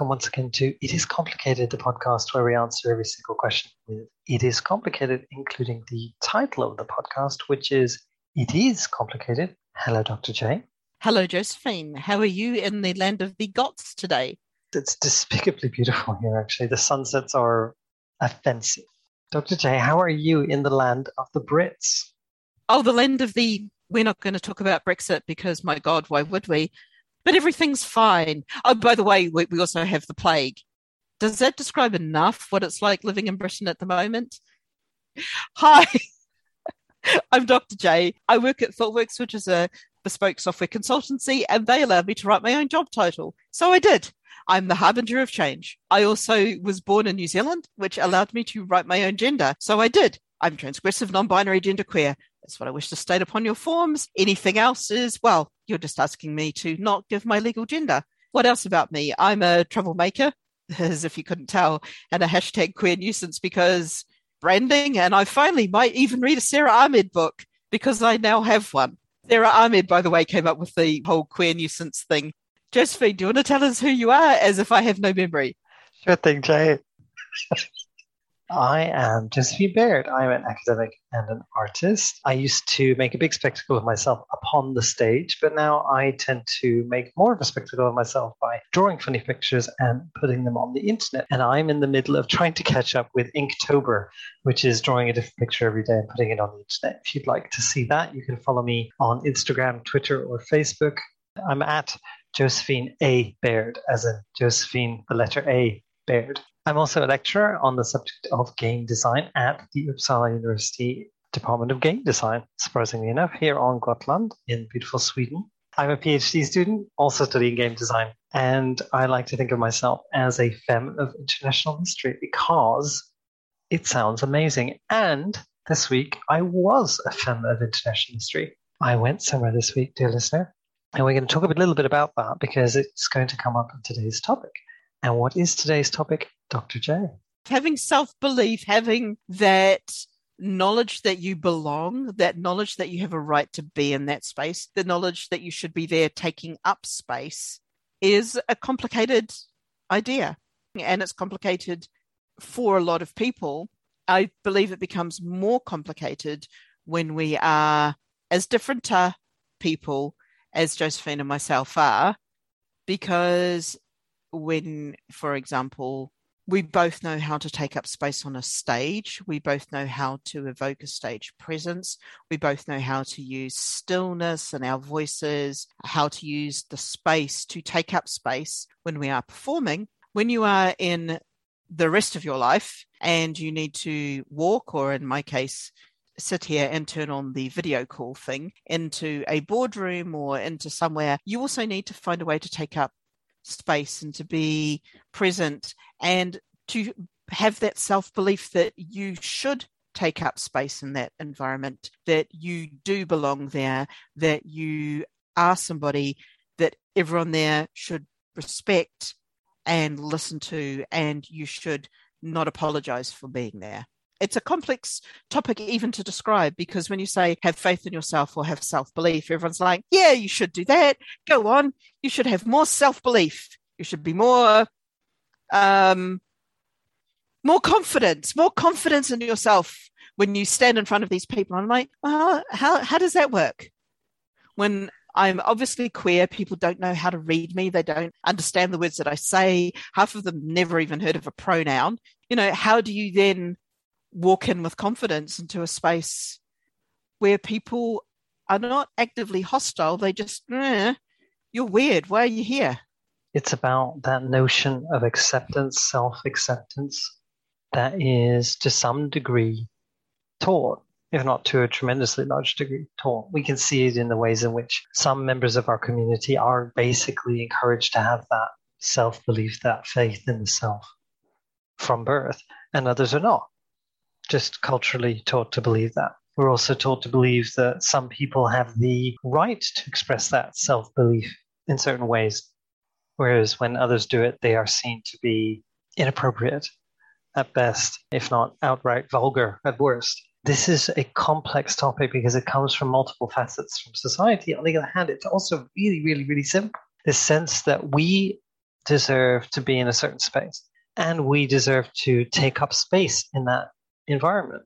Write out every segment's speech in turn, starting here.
welcome once again to It Is Complicated, the podcast where we answer every single question with It Is Complicated, including the title of the podcast, which is It Is Complicated. Hello, Dr. J. Hello, Josephine. How are you in the land of the Goths today? It's despicably beautiful here, actually. The sunsets are offensive. Dr. J, how are you in the land of the Brits? Oh, the land of the. We're not going to talk about Brexit because, my God, why would we? But everything's fine. Oh, by the way, we, we also have the plague. Does that describe enough what it's like living in Britain at the moment? Hi, I'm Dr. J. I work at ThoughtWorks, which is a bespoke software consultancy, and they allowed me to write my own job title. So I did. I'm the harbinger of change. I also was born in New Zealand, which allowed me to write my own gender. So I did. I'm transgressive, non binary, genderqueer. That's what I wish to state upon your forms. Anything else is, well, you're just asking me to not give my legal gender. What else about me? I'm a troublemaker, as if you couldn't tell, and a hashtag queer nuisance because branding. And I finally might even read a Sara Ahmed book because I now have one. Sara Ahmed, by the way, came up with the whole queer nuisance thing. Josephine, do you want to tell us who you are as if I have no memory? Sure thing, Jay. I am Josephine Baird. I'm an academic and an artist. I used to make a big spectacle of myself upon the stage, but now I tend to make more of a spectacle of myself by drawing funny pictures and putting them on the internet. And I'm in the middle of trying to catch up with Inktober, which is drawing a different picture every day and putting it on the internet. If you'd like to see that, you can follow me on Instagram, Twitter, or Facebook. I'm at Josephine A. Baird, as in Josephine, the letter A, Baird. I'm also a lecturer on the subject of game design at the Uppsala University Department of Game Design, surprisingly enough, here on Gotland in beautiful Sweden. I'm a PhD student, also studying game design, and I like to think of myself as a femme of international history because it sounds amazing. And this week, I was a femme of international history. I went somewhere this week, dear listener, and we're going to talk a little bit about that because it's going to come up in today's topic. And what is today's topic, Dr. J? Having self belief, having that knowledge that you belong, that knowledge that you have a right to be in that space, the knowledge that you should be there taking up space is a complicated idea. And it's complicated for a lot of people. I believe it becomes more complicated when we are as different to people as Josephine and myself are, because when, for example, we both know how to take up space on a stage. We both know how to evoke a stage presence. We both know how to use stillness and our voices, how to use the space to take up space when we are performing. When you are in the rest of your life and you need to walk, or in my case, sit here and turn on the video call thing into a boardroom or into somewhere, you also need to find a way to take up space and to be present and to have that self belief that you should take up space in that environment, that you do belong there, that you are somebody that everyone there should respect and listen to, and you should not apologize for being there it's a complex topic even to describe because when you say have faith in yourself or have self belief, everyone's like, yeah, you should do that. Go on. You should have more self belief. You should be more, um, more confidence, more confidence in yourself when you stand in front of these people. I'm like, well, how, how does that work? When I'm obviously queer. People don't know how to read me. They don't understand the words that I say. Half of them never even heard of a pronoun. You know, how do you then walk in with confidence into a space where people are not actively hostile. They just, eh, you're weird. Why are you here? It's about that notion of acceptance, self acceptance, that is to some degree taught, if not to a tremendously large degree taught. We can see it in the ways in which some members of our community are basically encouraged to have that self belief, that faith in the self from birth, and others are not just culturally taught to believe that. We're also taught to believe that some people have the right to express that self belief in certain ways, whereas when others do it, they are seen to be inappropriate at best, if not outright vulgar at worst. This is a complex topic because it comes from multiple facets from society. On the other hand, it's also really, really, really simple. The sense that we deserve to be in a certain space and we deserve to take up space in that environment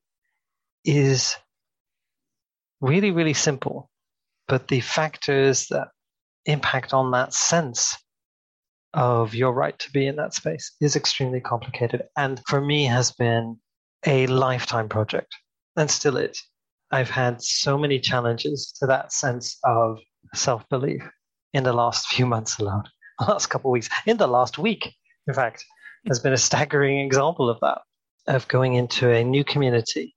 is really, really simple. But the factors that impact on that sense of your right to be in that space is extremely complicated. And for me, has been a lifetime project and still is. I've had so many challenges to that sense of self belief in the last few months alone, the last couple of weeks, in the last week, in fact, has been a staggering example of that, of going into a new community,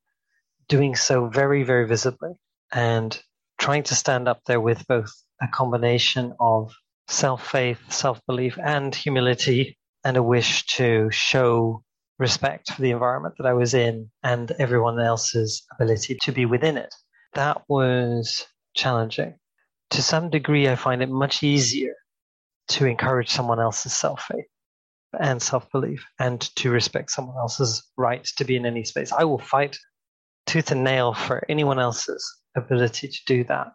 doing so very, very visibly, and trying to stand up there with both a combination of self faith, self belief, and humility, and a wish to show respect for the environment that I was in and everyone else's ability to be within it. That was challenging. To some degree, I find it much easier to encourage someone else's self faith and self belief and to respect someone else's right to be in any space. I will fight tooth and nail for anyone else's ability to do that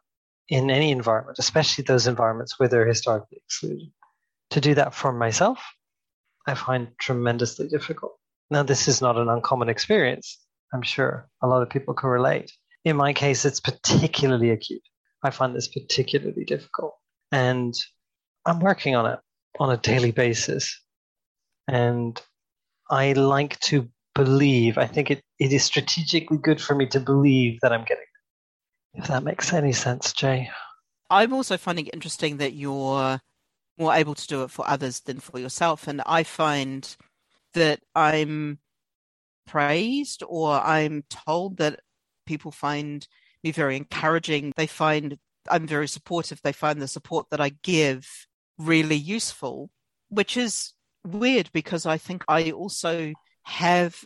in any environment, especially those environments where they're historically excluded. To do that for myself, I find tremendously difficult. Now, this is not an uncommon experience. I'm sure a lot of people can relate. In my case, it's particularly acute. I find this particularly difficult. And I'm working on it on a daily basis. And I like to believe, I think it, it is strategically good for me to believe that I'm getting it. If that makes any sense, Jay. I'm also finding it interesting that you're more able to do it for others than for yourself. And I find that I'm praised or I'm told that people find me very encouraging. They find I'm very supportive. They find the support that I give really useful, which is weird because I think I also have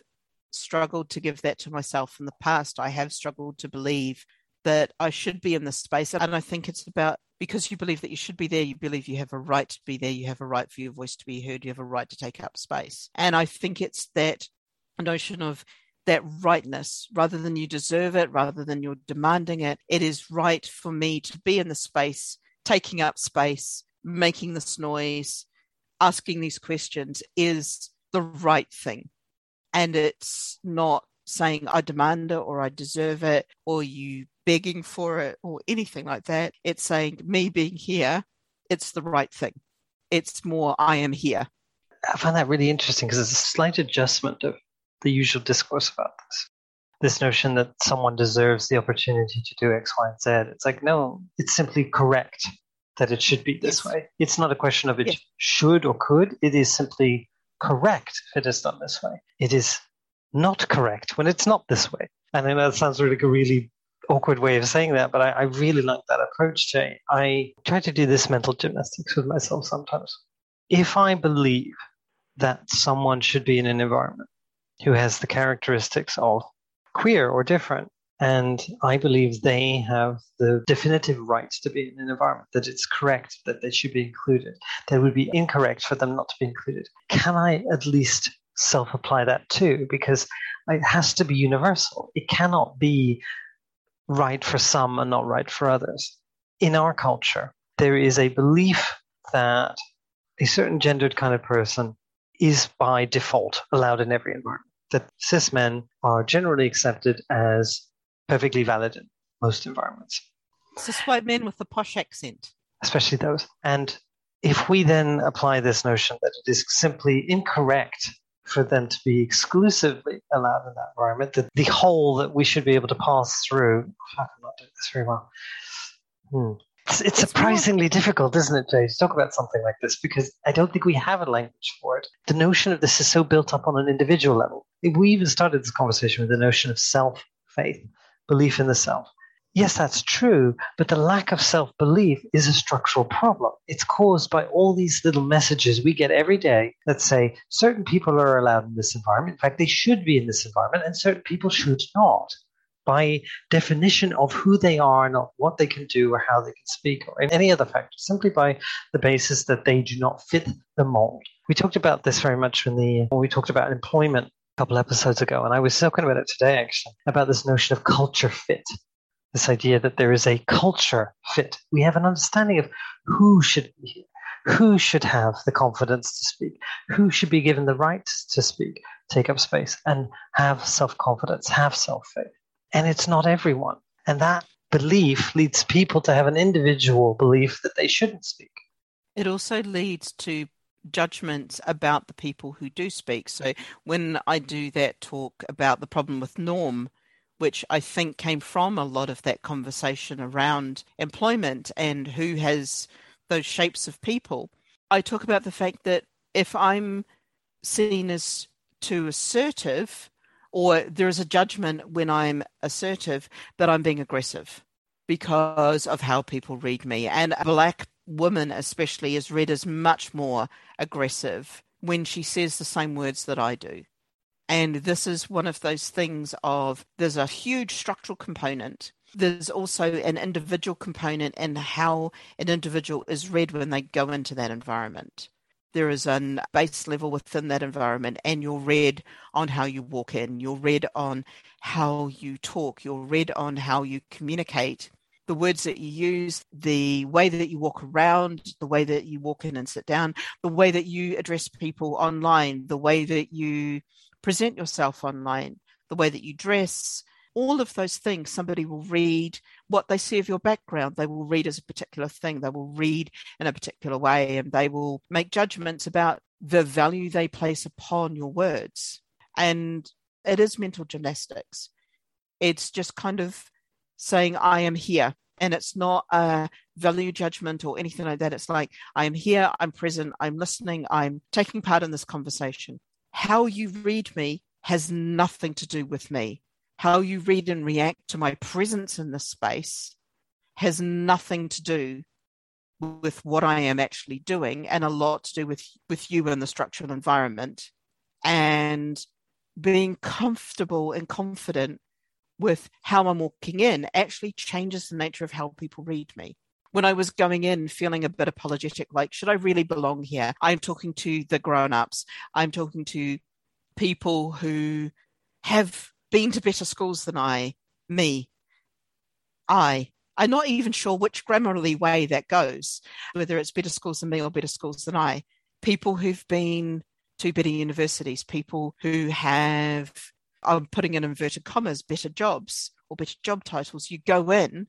struggled to give that to myself in the past. I have struggled to believe that I should be in this space. And I think it's about because you believe that you should be there, you believe you have a right to be there, you have a right for your voice to be heard, you have a right to take up space. And I think it's that notion of that rightness rather than you deserve it, rather than you're demanding it. It is right for me to be in the space, taking up space, making this noise, asking these questions is the right thing. And it's not saying I demand it or I deserve it or you begging for it or anything like that. It's saying me being here, it's the right thing. It's more I am here. I find that really interesting because it's a slight adjustment of the usual discourse about this. This notion that someone deserves the opportunity to do X, Y, and Z. It's like, no, it's simply correct that it should be this yes. way. It's not a question of it yes. should or could. It is simply correct if it is done this way. It is not correct when it's not this way. And I know that sounds like a really awkward way of saying that, but I, I really like that approach, Jay. I try to do this mental gymnastics with myself sometimes. If I believe that someone should be in an environment who has the characteristics of queer or different, and I believe they have the definitive right to be in an environment, that it's correct that they should be included, that would be incorrect for them not to be included. Can I at least self apply that too? Because it has to be universal. It cannot be right for some and not right for others. In our culture, there is a belief that a certain gendered kind of person is by default allowed in every environment. That cis men are generally accepted as perfectly valid in most environments. Cis white men with a posh accent. Especially those. And if we then apply this notion that it is simply incorrect for them to be exclusively allowed in that environment, that the hole that we should be able to pass through. I am not doing this very well. Hmm. It's, it's, surprisingly more... difficult, isn't it, Jay, to talk about something like this because I don't think we have a language for it. The notion of this is so built up on an individual level. We even started this conversation with the notion of self faith, belief in the self. Yes, that's true, but the lack of self belief is a structural problem. It's caused by all these little messages we get every day that say certain people are allowed in this environment. In fact, they should be in this environment, and certain people should not by definition of who they are, not what they can do or how they can speak or any other factor, simply by the basis that they do not fit the mold. We talked about this very much when the when we talked about employment couple episodes ago, and I was talking about it today actually, about this notion of culture fit this idea that there is a culture fit. We have an understanding of who should be here, who should have the confidence to speak, who should be given the right to speak, take up space, and have self confidence, have self faith. And it's not everyone. And that belief leads people to have an individual belief that they shouldn't speak. It also leads to judgments about the people who do speak. So when I do that talk about the problem with norm, which I think came from a lot of that conversation around employment and who has those shapes of people, I talk about the fact that if I'm seen as too assertive, or there is a judgment when I'm assertive that I'm being aggressive because of how people read me. And black woman, especially, is read as much more aggressive when she says the same words that I do. And this is one of those things of there's a huge structural component. There's also an individual component and how an individual is read when they go into that environment. There is a base level within that environment, and you're read on how you walk in, you're read on how you talk, you're read on how you communicate, the words that you use, the way that you walk around, the way that you walk in and sit down, the way that you address people online, the way that you present yourself online, the way that you dress, all of those things, somebody will read what they see of your background. They will read as a particular thing. They will read in a particular way and they will make judgments about the value they place upon your words. And it is mental gymnastics. It's just kind of saying, I am here. And it's not a value judgment or anything like that. It's like, I am here, I'm present, I'm listening, I'm taking part in this conversation. How you read me has nothing to do with me. How you read and react to my presence in this space has nothing to do with what I am actually doing and a lot to do with, with you and the structural environment. And being comfortable and confident with how I'm walking in actually changes the nature of how people read me. When I was going in feeling a bit apologetic, like, should I really belong here? I'm talking to the grown ups. I'm talking to people who have been to better schools than I, me, I. I'm not even sure which grammarly way that goes, whether it's better schools than me or better schools than I. People who've been to better universities, people who have I'm putting in inverted commas, better jobs or better job titles. You go in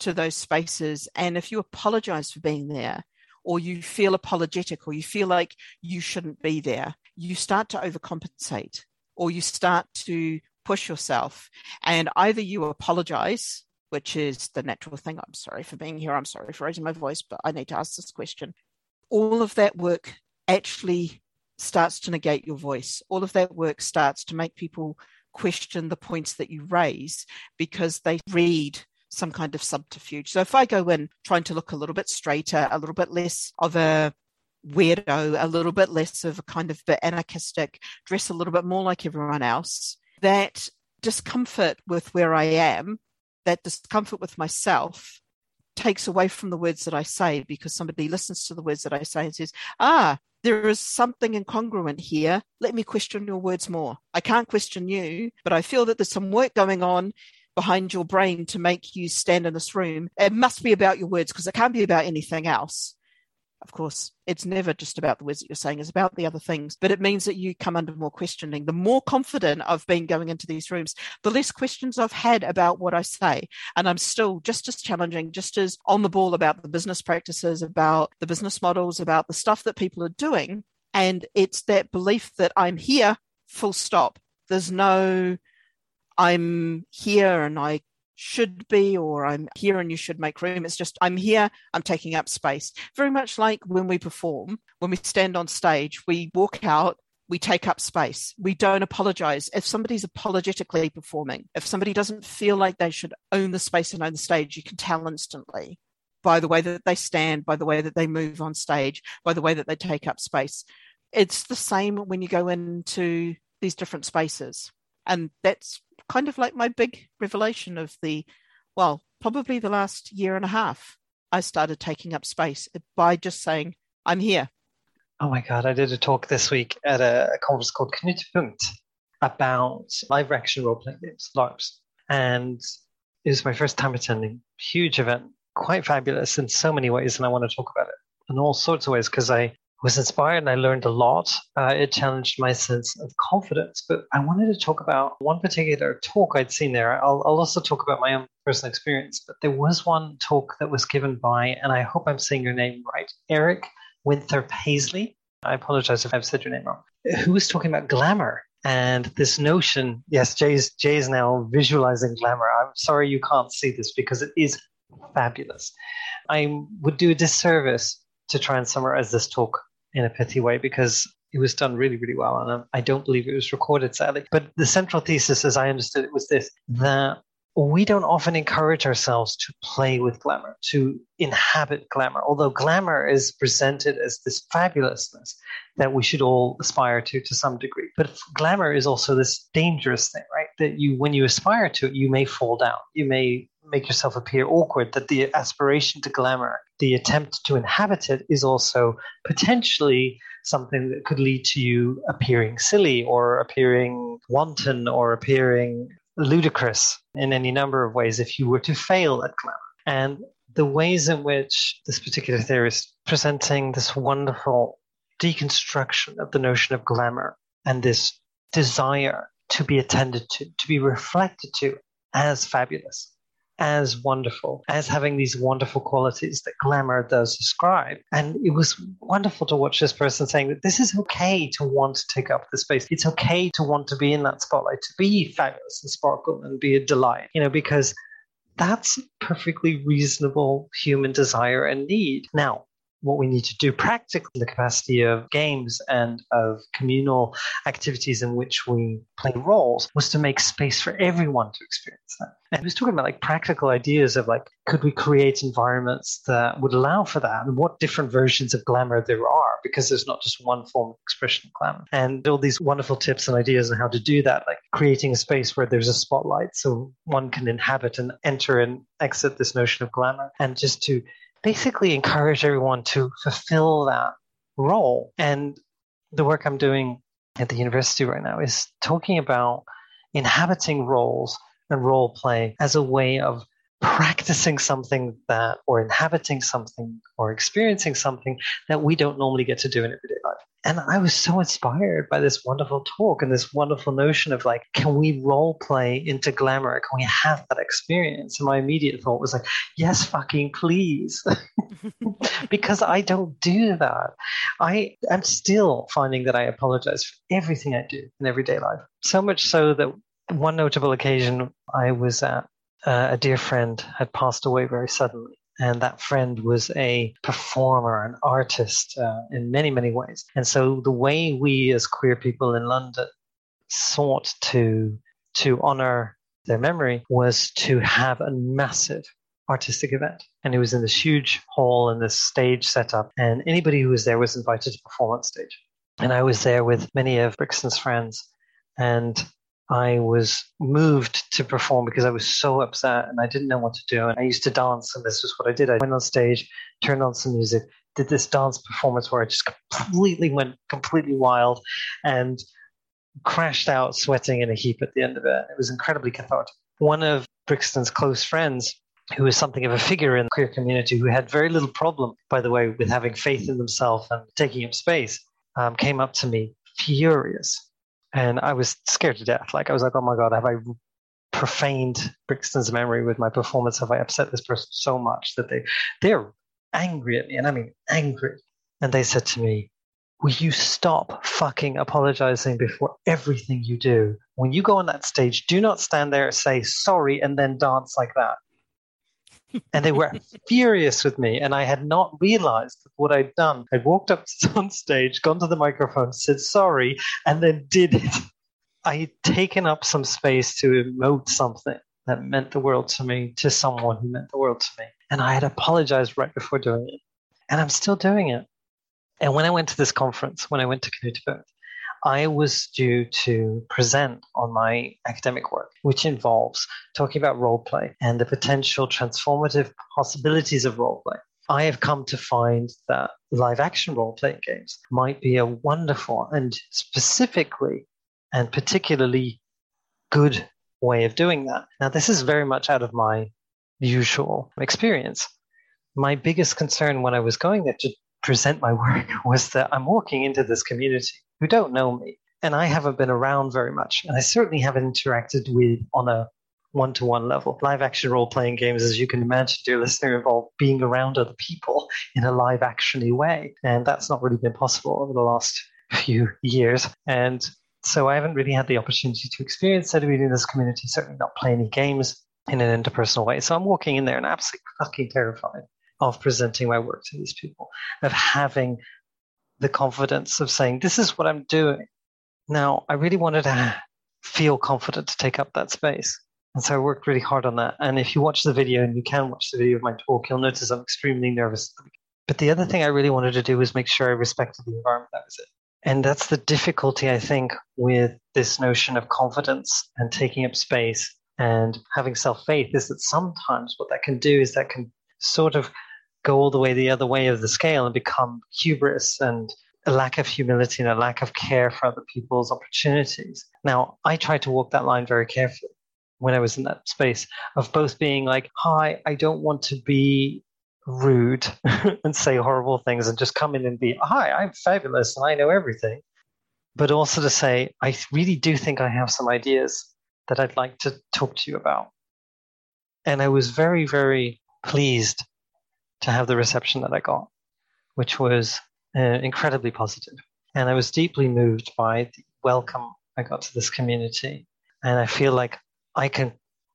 to those spaces, and if you apologize for being there, or you feel apologetic, or you feel like you shouldn't be there, you start to overcompensate, or you start to push yourself. And either you apologize, which is the natural thing. I'm sorry for being here. I'm sorry for raising my voice, but I need to ask this question. All of that work actually starts to negate your voice. All of that work starts to make people question the points that you raise because they read some kind of subterfuge. So if I go in trying to look a little bit straighter, a little bit less of a weirdo, a little bit less of a kind of bit anarchistic, dress a little bit more like everyone else, that discomfort with where I am, that discomfort with myself takes away from the words that I say because somebody listens to the words that I say and says, ah, there is something incongruent here. Let me question your words more. I can't question you, but I feel that there's some work going on behind your brain to make you stand in this room. It must be about your words because it can't be about anything else of course, it's never just about the words that you're saying, it's about the other things. But it means that you come under more questioning. The more confident I've been going into these rooms, the less questions I've had about what I say. And I'm still just as challenging, just as on the ball about the business practices, about the business models, about the stuff that people are doing. And it's that belief that I'm here, full stop. There's no, I'm here and I should be or I'm here and you should make room. It's just I'm here, I'm taking up space. Very much like when we perform, when we stand on stage, we walk out, we take up space. We don't apologize. If somebody's apologetically performing, if somebody doesn't feel like they should own the space and own the stage, you can tell instantly by the way that they stand, by the way that they move on stage, by the way that they take up space. It's the same when you go into these different spaces. And that's kind of like my big revelation of the, well, probably the last year and a half. I started taking up space by just saying, I'm here. Oh my God, I did a talk this week at a, conference called Knutepunkt about live action role playing games, LARPs. And it was my first time attending. Huge event, quite fabulous in so many ways, and I want to talk about it in all sorts of ways because I was inspired and I learned a lot. Uh, it challenged my sense of confidence. But I wanted to talk about one particular talk I'd seen there. I'll, I'll, also talk about my own personal experience. But there was one talk that was given by, and I hope I'm saying your name right, Erik Winther Paisley. I apologize if I've said your name wrong. Who was talking about glamour and this notion? Yes, Jay's Jay is now visualizing glamour. I'm sorry you can't see this because it is fabulous. I would do a disservice to try and summarize this talk in a pithy way because it was done really, really well. And um, I don't believe it was recorded, sadly. But the central thesis, as I understood it, was this that we don't often encourage ourselves to play with glamour, to inhabit glamour, although glamour is presented as this fabulousness that we should all aspire to to some degree. But glamour is also this dangerous thing, right? That you, when you aspire to it, you may fall down. You may make yourself appear awkward, that the aspiration to glamour, the attempt to inhabit it, is also potentially something that could lead to you appearing silly or appearing wanton or appearing ludicrous in any number of ways if you were to fail at glamour. And the ways in which this particular theorist presenting this wonderful deconstruction of the notion of glamour and this desire to be attended to, to be reflected to as fabulous as wonderful, as having these wonderful qualities that glamour does describe. And it was wonderful to watch this person saying that this is okay to want to take up the space. It's okay to want to be in that spotlight, to be fabulous and sparkle and be a delight, you know, because that's perfectly reasonable human desire and need. Now, what we need to do practically the capacity of games and of communal activities in which we play roles was to make space for everyone to experience that. And he was talking about like practical ideas of like, could we create environments that would allow for that and what different versions of glamour there are because there's not just one form of expression of glamour. And all these wonderful tips and ideas on how to do that, like creating a space where there's a spotlight so one can inhabit and enter and exit this notion of glamour and just to basically encourage everyone to fulfill that role. And the work I'm doing at the university right now is talking about inhabiting roles and role play as a way of practicing something that or inhabiting something or experiencing something that we don't normally get to do in everyday life. And I was so inspired by this wonderful talk and this wonderful notion of like, can we role play into glamour? Can we have that experience? And my immediate thought was like, yes, fucking please. because I don't do that. I am still finding that I apologize for everything I do in everyday life. So much so that one notable occasion I was at, uh, a dear friend had passed away very suddenly and that friend was a performer, an artist uh, in many, many ways. And so the way we as queer people in London sought to to honor their memory was to have a massive artistic event. And it was in this huge hall and this stage set up, and anybody who was there was invited to perform on stage. And I was there with many of Brixton's friends, and I was moved to perform because I was so upset and I didn't know what to do. And I used to dance, and this was what I did. I went on stage, turned on some music, did this dance performance where I just completely went completely wild and crashed out sweating in a heap at the end of it. It was incredibly cathartic. One of Brixton's close friends, who was something of a figure in the queer community, who had very little problem, by the way, with having faith in themselves and taking up space, um, came up to me furious and I was scared to death. Like I was like, oh my god, have I profaned Brixton's memory with my performance? Have I upset this person so much that they they're angry at me, and I mean angry. And they said to me, Will you stop fucking apologizing before everything you do? When you go on that stage, do not stand there say sorry and then dance like that and they were furious with me. And I had not realized what I'd done. I'd walked up on stage, gone to the microphone, said sorry, and then did it. I had taken up some space to emote something that meant the world to me to someone who meant the world to me. And I had apologized right before doing it. And I'm still doing it. And when I went to this conference, when I went to Knutpunkt, I was due to present on my academic work, which involves talking about role play and the potential transformative possibilities of role play. I have come to find that live action role playing games might be a wonderful and specifically and particularly good way of doing that. Now, this is very much out of my usual experience. My biggest concern when I was going there to present my work was that I'm walking into this community who don't know me, and I haven't been around very much, and I certainly haven't interacted with on a one to one level. Live action role playing games, as you can imagine, dear listener, involve being around other people in a live actiony way. And that's not really been possible over the last few years. And so I haven't really had the opportunity to experience that in this community, certainly not play any games in an interpersonal way. So I'm walking in there and absolutely fucking terrified of presenting my work to these people, of having the confidence of saying, this is what I'm doing. Now, I really wanted to feel confident to take up that space. And so I worked really hard on that. And if you watch the video, and you can watch the video of my talk, you'll notice I'm extremely nervous. But the other thing I really wanted to do was make sure I respected the environment. That was it. And that's the difficulty, I think, with this notion of confidence and taking up space and having self faith is that sometimes what that can do is that can sort of go all the way the other way of the scale and become hubris and a lack of humility and a lack of care for other people's opportunities. Now, I tried to walk that line very carefully when I was in that space of both being like, hi, I don't want to be rude and say horrible things and just come in and be, hi, I'm fabulous and I know everything. But also to say, I really do think I have some ideas that I'd like to talk to you about. And I was very, very pleased to have the reception that I got, which was uh, incredibly positive. And I was deeply moved by the welcome I got to this community. And I feel like I can,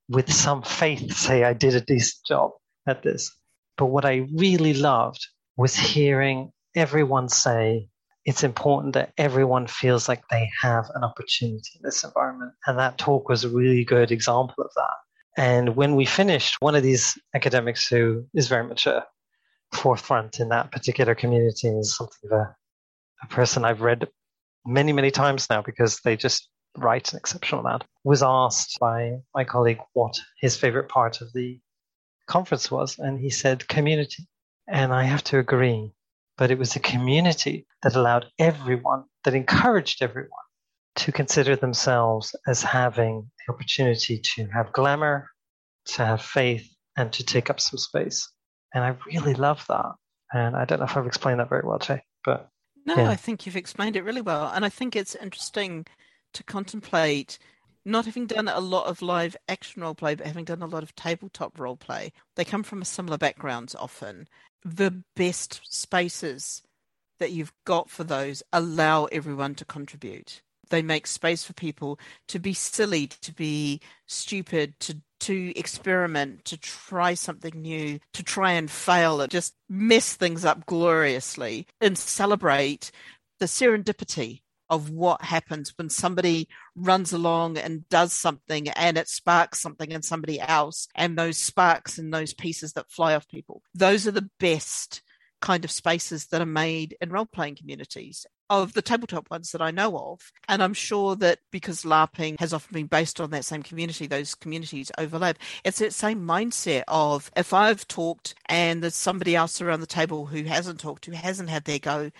with some faith, say I did a decent job at this. But what I really loved was hearing everyone say it's important that everyone feels like they have an opportunity in this environment. And that talk was a really good example of that. And when we finished, one of these academics who is very much a forefront in that particular community is something of a, a person I've read many, many times now because they just write an exceptional amount, was asked by my colleague what his favorite part of the conference was, and he said community. And I have to agree, but it was a community that allowed everyone, that encouraged everyone to consider themselves as having the opportunity to have glamour, to have faith, and to take up some space. And I really love that. And I don't know if I've explained that very well, Jay, but. No, yeah. I think you've explained it really well. And I think it's interesting to contemplate not having done a lot of live action role play, but having done a lot of tabletop role play, they come from similar backgrounds often. The best spaces that you've got for those allow everyone to contribute. They make space for people to be silly, to be stupid, to to experiment, to try something new, to try and fail and just mess things up gloriously and celebrate the serendipity of what happens when somebody runs along and does something and it sparks something in somebody else and those sparks and those pieces that fly off people. Those are the best kind of spaces that are made in role playing communities of the tabletop ones that I know of. And I'm sure that because LARPing has often been based on that same community, those communities overlap. It's that same mindset of if I've talked and there's somebody else around the table who hasn't talked, who hasn't had their go,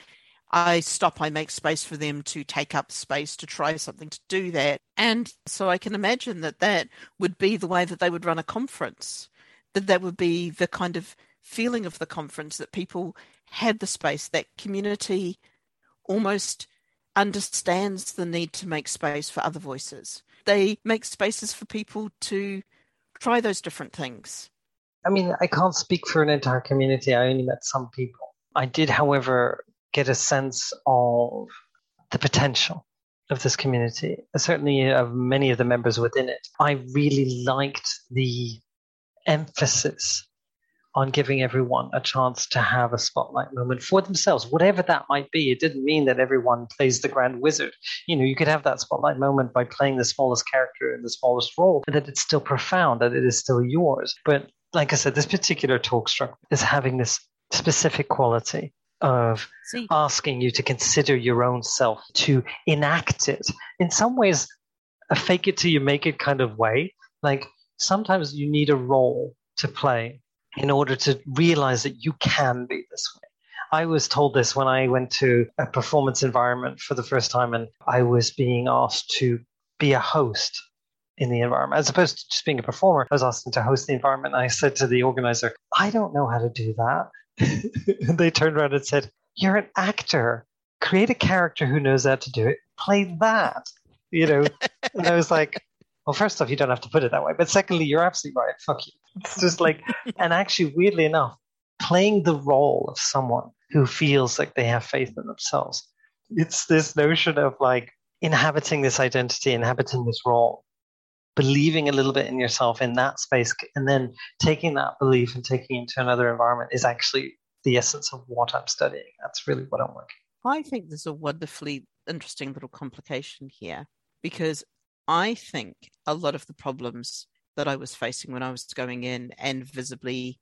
I stop, I make space for them to take up space to try something to do that. And so I can imagine that that would be the way that they would run a conference, that that would be the kind of feeling of the conference that people had the space, that community almost understands the need to make space for other voices. They make spaces for people to try those different things. I mean, I can't speak for an entire community. I only met some people. I did, however, get a sense of the potential of this community, certainly of many of the members within it. I really liked the emphasis on giving everyone a chance to have a spotlight moment for themselves, whatever that might be. It didn't mean that everyone plays the grand wizard. You know, you could have that spotlight moment by playing the smallest character in the smallest role, and that it's still profound, that it is still yours. But like I said, this particular talk struck is having this specific quality of See. asking you to consider your own self, to enact it. In some ways, a fake it till you make it kind of way. Like sometimes you need a role to play in order to realize that you can be this way. I was told this when I went to a performance environment for the first time, and I was being asked to be a host in the environment as opposed to just being a performer. I was asked to host the environment. I said to the organizer, I don't know how to do that and they turned around and said, You're an actor. Create a character who knows how to do it. Play that. You know? and I was like, Well, first off, you don't have to put it that way. But secondly, you're absolutely right. Fuck you. It's just like, and actually, weirdly enough, playing the role of someone who feels like they have faith in themselves. It's this notion of like inhabiting this identity, inhabiting this role, believing a little bit in yourself in that space, and then taking that belief and taking it into another environment is actually the essence of what I'm studying. That's really what I'm working. I think there's a wonderfully interesting little complication here because I think a lot of the problems that I was facing when I was going in and visibly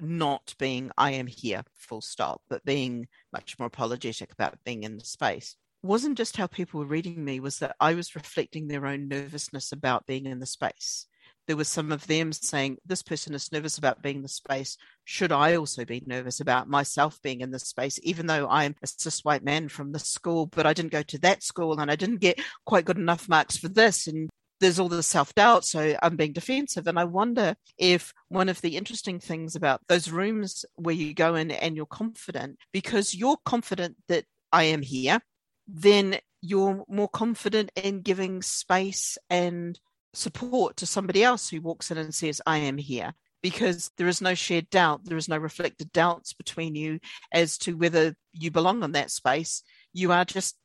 not being I am here, full stop, but being much more apologetic about being in the space wasn't just how people were reading me, was that I was reflecting their own nervousness about being in the space. There was some of them saying, This person is nervous about being in the space. Should I also be nervous about myself being in the space, even though I'm a cis white man from the school, but I didn't go to that school and I didn't get quite good enough marks for this? And there's all the self doubt. So I'm being defensive. And I wonder if one of the interesting things about those rooms where you go in and you're confident, because you're confident that I am here, then you're more confident in giving space and support to somebody else who walks in and says, I am here. Because there is no shared doubt, there is no reflected doubts between you as to whether you belong in that space. You are just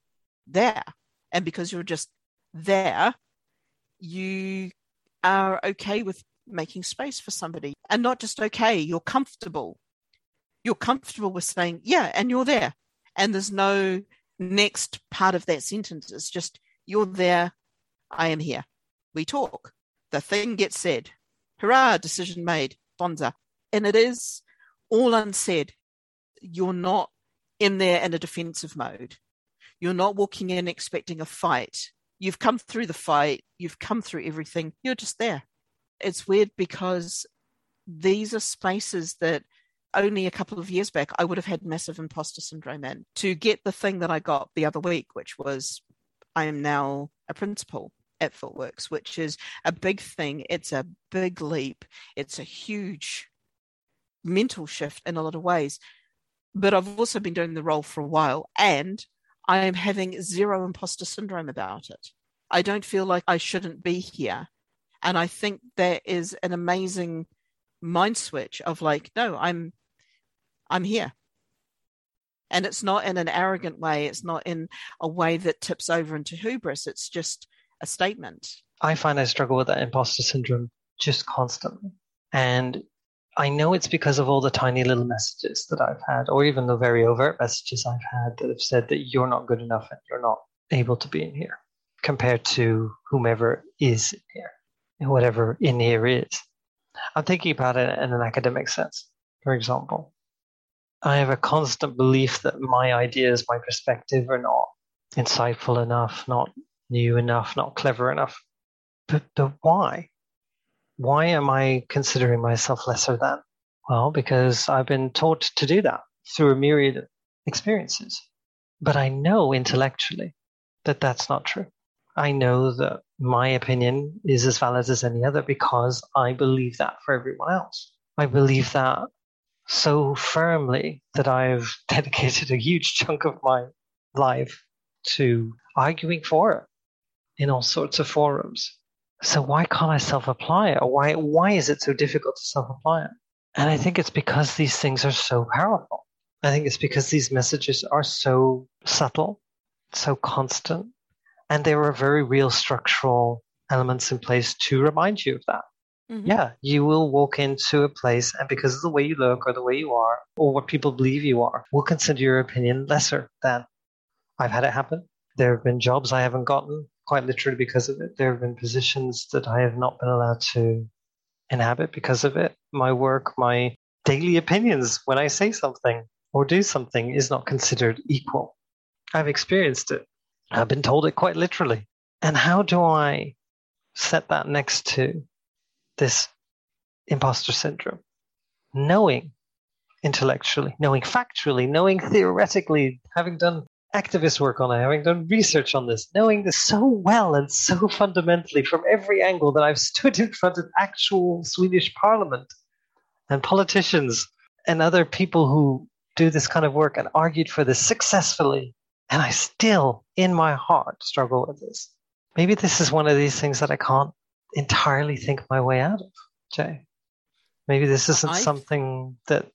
there. And because you're just there, you are okay with making space for somebody and not just okay, you're comfortable. You're comfortable with saying, yeah, and you're there. And there's no next part of that sentence. It's just, you're there, I am here. We talk. The thing gets said. Hurrah, decision made. Bonza. And it is all unsaid. You're not in there in a defensive mode. You're not walking in expecting a fight. You've come through the fight. You've come through everything. You're just there. It's weird because these are spaces that only a couple of years back, I would have had massive imposter syndrome in to get the thing that I got the other week, which was I am now a principal at ThoughtWorks, which is a big thing. It's a big leap. It's a huge mental shift in a lot of ways. But I've also been doing the role for a while and I am having zero imposter syndrome about it. I don't feel like I shouldn't be here. And I think there is an amazing mind switch of like, no, I'm I'm here. And it's not in an arrogant way. It's not in a way that tips over into hubris. It's just a statement. I find I struggle with that imposter syndrome just constantly. And I know it's because of all the tiny little messages that I've had, or even the very overt messages I've had that have said that you're not good enough and you're not able to be in here compared to whomever is in here, whatever in here is. I'm thinking about it in an academic sense, for example. I have a constant belief that my ideas, my perspective are not insightful enough, not new enough, not clever enough. But, but why? Why am I considering myself lesser than? Well, because I've been taught to do that through a myriad of experiences. But I know intellectually that that's not true. I know that my opinion is as valid as any other because I believe that for everyone else. I believe that so firmly that I've dedicated a huge chunk of my life to arguing for it in all sorts of forums. So why can't I self-apply it? Or why why is it so difficult to self-apply it? And I think it's because these things are so powerful. I think it's because these messages are so subtle, so constant, and there are very real structural elements in place to remind you of that. Mm-hmm. Yeah, you will walk into a place, and because of the way you look or the way you are, or what people believe you are, will consider your opinion lesser than. I've had it happen. There have been jobs I haven't gotten, quite literally because of it. There have been positions that I have not been allowed to inhabit because of it. My work, my daily opinions when I say something or do something is not considered equal. I've experienced it. I've been told it quite literally. And how do I set that next to this imposter syndrome, knowing intellectually, knowing factually, knowing theoretically, having done activist work on it, having done research on this, knowing this so well and so fundamentally from every angle that I've stood in front of actual Swedish parliament and politicians and other people who do this kind of work and argued for this successfully. And I still, in my heart, struggle with this. Maybe this is one of these things that I can't entirely think my way out of, Jay. Maybe this isn't I... something that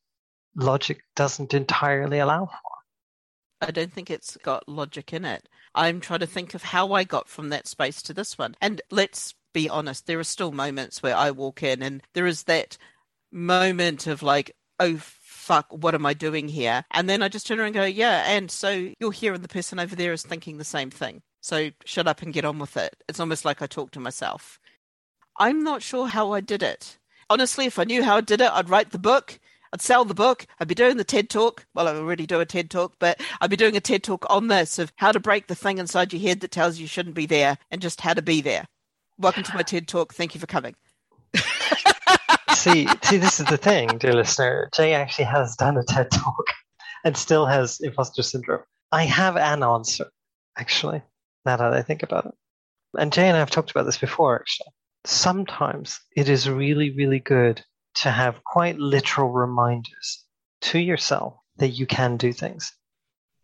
logic doesn't entirely allow for. I don't think it's got logic in it. I'm trying to think of how I got from that space to this one. And let's be honest, there are still moments where I walk in and there is that moment of like, oh, fuck, what am I doing here? And then I just turn around and go, yeah, and so you're here and the person over there is thinking the same thing. So shut up and get on with it. It's almost like I talk to myself. I'm not sure how I did it. Honestly, if I knew how I did it, I'd write the book I'd sell the book. I'd be doing the TED talk. Well, I already do a TED talk, but I'd be doing a TED talk on this of how to break the thing inside your head that tells you shouldn't be there and just how to be there. Welcome to my TED talk. Thank you for coming. see, see, this is the thing, dear listener. Jay actually has done a TED talk and still has imposter syndrome. I have an answer, actually, now that I think about it. And Jay and I have talked about this before, actually. Sometimes it is really, really good to have quite literal reminders to yourself that you can do things,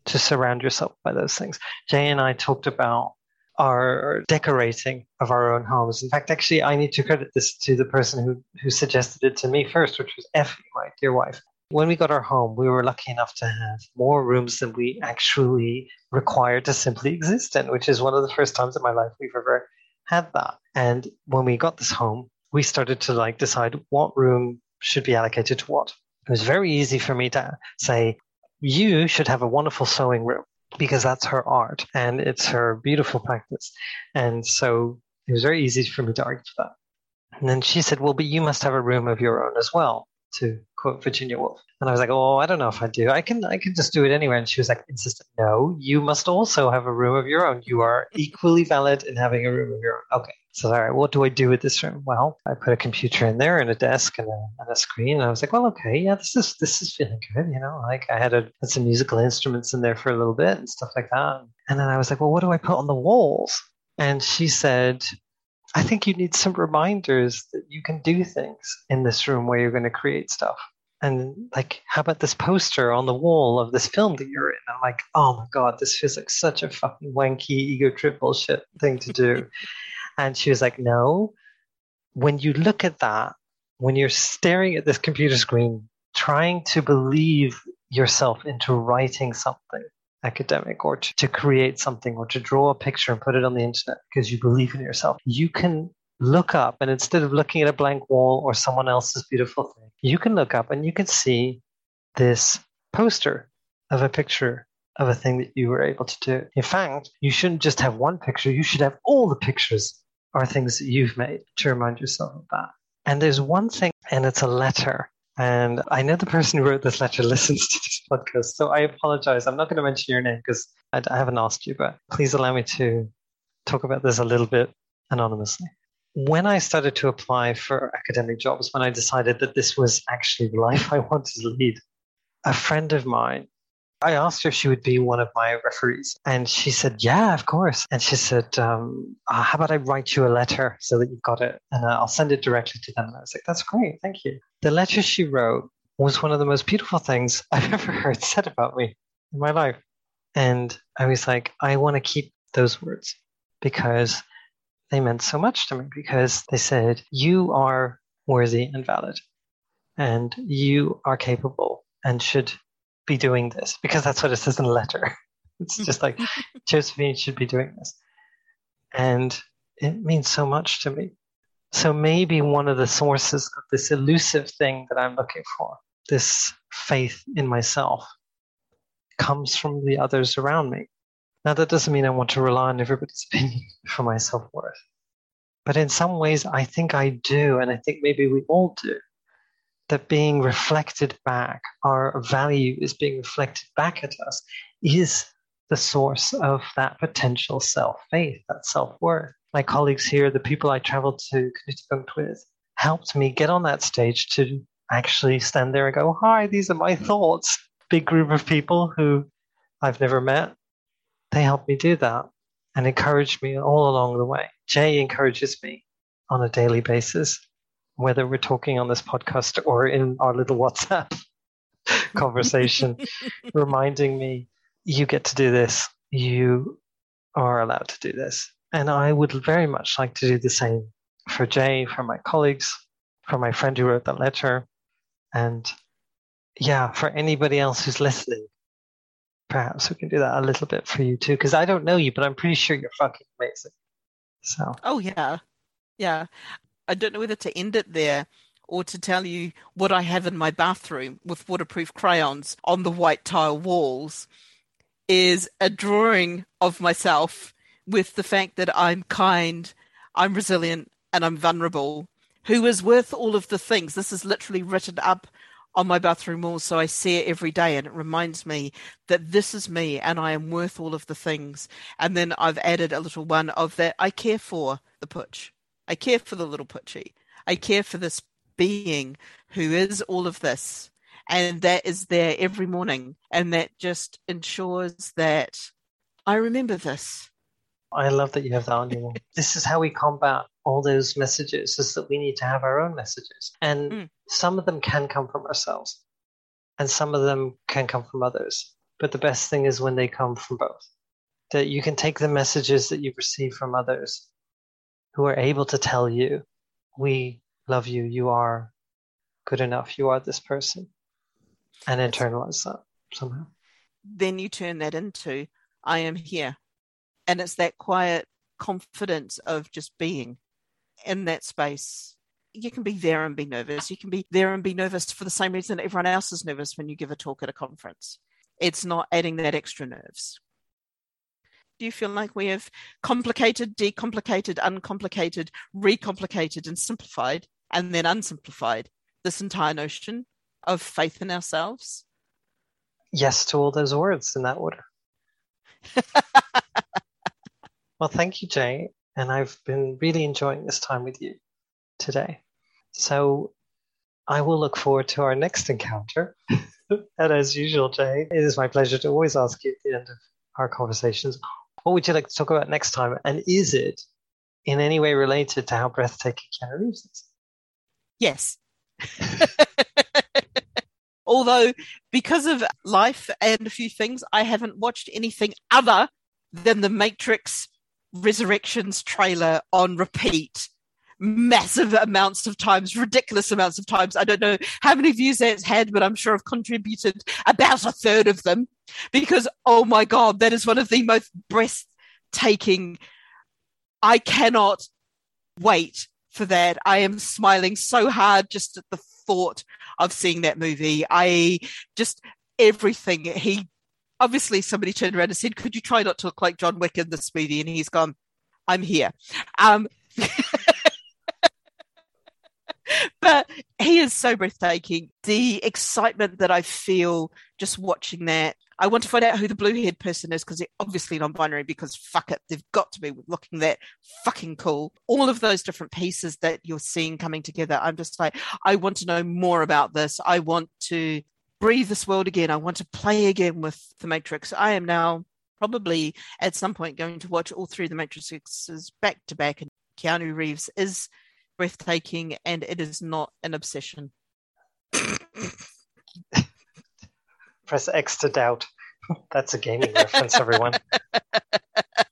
to surround yourself by those things. Jay and I talked about our decorating of our own homes. In fact, actually, I need to credit this to the person who, who suggested it to me first, which was Effie, my dear wife. When we got our home, we were lucky enough to have more rooms than we actually required to simply exist in, which is one of the first times in my life we've ever had that. And when we got this home, we started to like decide what room should be allocated to what. It was very easy for me to say, you should have a wonderful sewing room because that's her art and it's her beautiful practice. And so it was very easy for me to argue for that. And then she said, well, but you must have a room of your own as well to quote Virginia Woolf. And I was like, oh, I don't know if I do. I can I can just do it anywhere. And she was like, insistent, no, you must also have a room of your own. You are equally valid in having a room of your own. Okay. So all right, what do I do with this room? Well, I put a computer in there and a desk and a, and a screen. And I was like, well, okay, yeah, this is this is feeling good. You know, like I had, a, had some musical instruments in there for a little bit and stuff like that. And then I was like, well, what do I put on the walls? And she said, I think you need some reminders that you can do things in this room where you're going to create stuff. And like, how about this poster on the wall of this film that you're in? I'm like, oh my God, this feels like such a fucking wanky ego trip bullshit thing to do. and she was like, no, when you look at that, when you're staring at this computer screen, trying to believe yourself into writing something, academic or to, to create something or to draw a picture and put it on the internet because you believe in yourself, you can look up and instead of looking at a blank wall or someone else's beautiful thing, you can look up and you can see this poster of a picture of a thing that you were able to do. In fact, you shouldn't just have one picture, you should have all the pictures or things that you've made to remind yourself of that. And there's one thing, and it's a letter and I know the person who wrote this letter listens to this podcast, so I apologize. I'm not going to mention your name because I, I haven't asked you, but please allow me to talk about this a little bit anonymously. When I started to apply for academic jobs, when I decided that this was actually the life I wanted to lead, a friend of mine I asked her if she would be one of my referees, and she said, "Yeah, of course." And she said, um, uh, "How about I write you a letter so that you've got it, and uh, I'll send it directly to them." And I was like, "That's great, thank you." The letter she wrote was one of the most beautiful things I've ever heard said about me in my life, and I was like, "I want to keep those words because they meant so much to me." Because they said, "You are worthy and valid, and you are capable and should." Be doing this because that's what it says in the letter. It's just like Josephine should be doing this. And it means so much to me. So maybe one of the sources of this elusive thing that I'm looking for, this faith in myself, comes from the others around me. Now, that doesn't mean I want to rely on everybody's opinion for my self worth. But in some ways, I think I do, and I think maybe we all do that being reflected back, our value is being reflected back at us, is the source of that potential self faith, that self worth. My colleagues here, the people I traveled to Knutpunkt with, helped me get on that stage to actually stand there and go, Hi, these are my mm. thoughts. Big group of people who I've never met. They helped me do that and encouraged me all along the way. Jay encourages me on a daily basis whether we're talking on this podcast or in our little WhatsApp conversation, reminding me, you get to do this. You are allowed to do this. And I would very much like to do the same for Jay, for my colleagues, for my friend who wrote that letter, and yeah, for anybody else who's listening. Perhaps we can do that a little bit for you too, because I don't know you, but I'm pretty sure you're fucking amazing. So. Oh yeah, yeah. I don't know whether to end it there or to tell you what I have in my bathroom with waterproof crayons on the white tile walls is a drawing of myself with the fact that I'm kind, I'm resilient, and I'm vulnerable, who is worth all of the things. This is literally written up on my bathroom wall, so I see it every day, and it reminds me that this is me and I am worth all of the things. And then I've added a little one of that I care for the putch. I care for the little putchy. I care for this being who is all of this. And that is there every morning. And that just ensures that I remember this. I love that you have that on your wall. this is how we combat all those messages, is that we need to have our own messages. And mm. some of them can come from ourselves, and some of them can come from others. But the best thing is when they come from both. That you can take the messages that you've received from others who are able to tell you, we love you, you are good enough, you are this person, and internalize that somehow. Then you turn that into, I am here. And it's that quiet confidence of just being in that space. You can be there and be nervous. You can be there and be nervous for the same reason everyone else is nervous when you give a talk at a conference. It's not adding that extra nerves. Do you feel like we have complicated, decomplicated, uncomplicated, recomplicated, and simplified, and then unsimplified this entire notion of faith in ourselves? Yes, to all those words in that order. well, thank you, Jay. And I've been really enjoying this time with you today. So I will look forward to our next encounter. and as usual, Jay, it is my pleasure to always ask you at the end of our conversations what would you like to talk about next time? And is it in any way related to how breathtaking Keanu Reeves is? Yes. Although, because of life and a few things, I haven't watched anything other than the Matrix Resurrections trailer on repeat massive amounts of times, ridiculous amounts of times. I don't know how many views that's had, but I'm sure I've contributed about a third of them because, oh my God, that is one of the most breathtaking. I cannot wait for that. I am smiling so hard just at the thought of seeing that movie. I just everything he obviously somebody turned around and said, Could you try not to look like John Wick in this movie? And he's gone, I'm here. Um, but he is so breathtaking. The excitement that I feel just watching that. I want to find out who the blue haired person is because they're obviously non binary because fuck it, they've got to be looking that fucking cool. All of those different pieces that you're seeing coming together. I'm just like, I want to know more about this. I want to breathe this world again. I want to play again with the Matrix. I am now probably at some point going to watch all three of the Matrixes back to back. And Keanu Reeves is breathtaking and it is not an obsession. Press X to doubt. That's a gaming reference, everyone.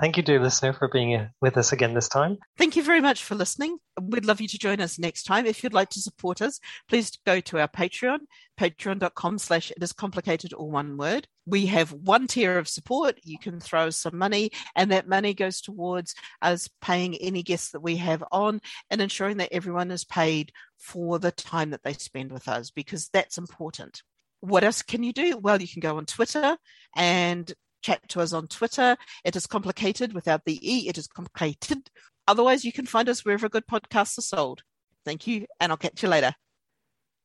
Thank you, dear listener, for being with us again this time. Thank you very much for listening. We'd love you to join us next time. If you'd like to support us, please go to our Patreon, patreon.com slash it is complicated, or one word. We have one tier of support. You can throw some money, and that money goes towards us paying any guests that we have on and ensuring that everyone is paid for the time that they spend with us, because that's important what else can you do? Well, you can go on Twitter and chat to us on Twitter. It is complicated without the E, it is complicated. Otherwise, you can find us wherever good podcasts are sold. Thank you, and I'll catch you later.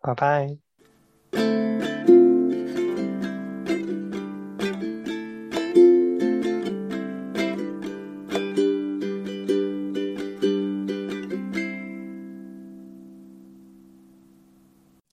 Bye bye.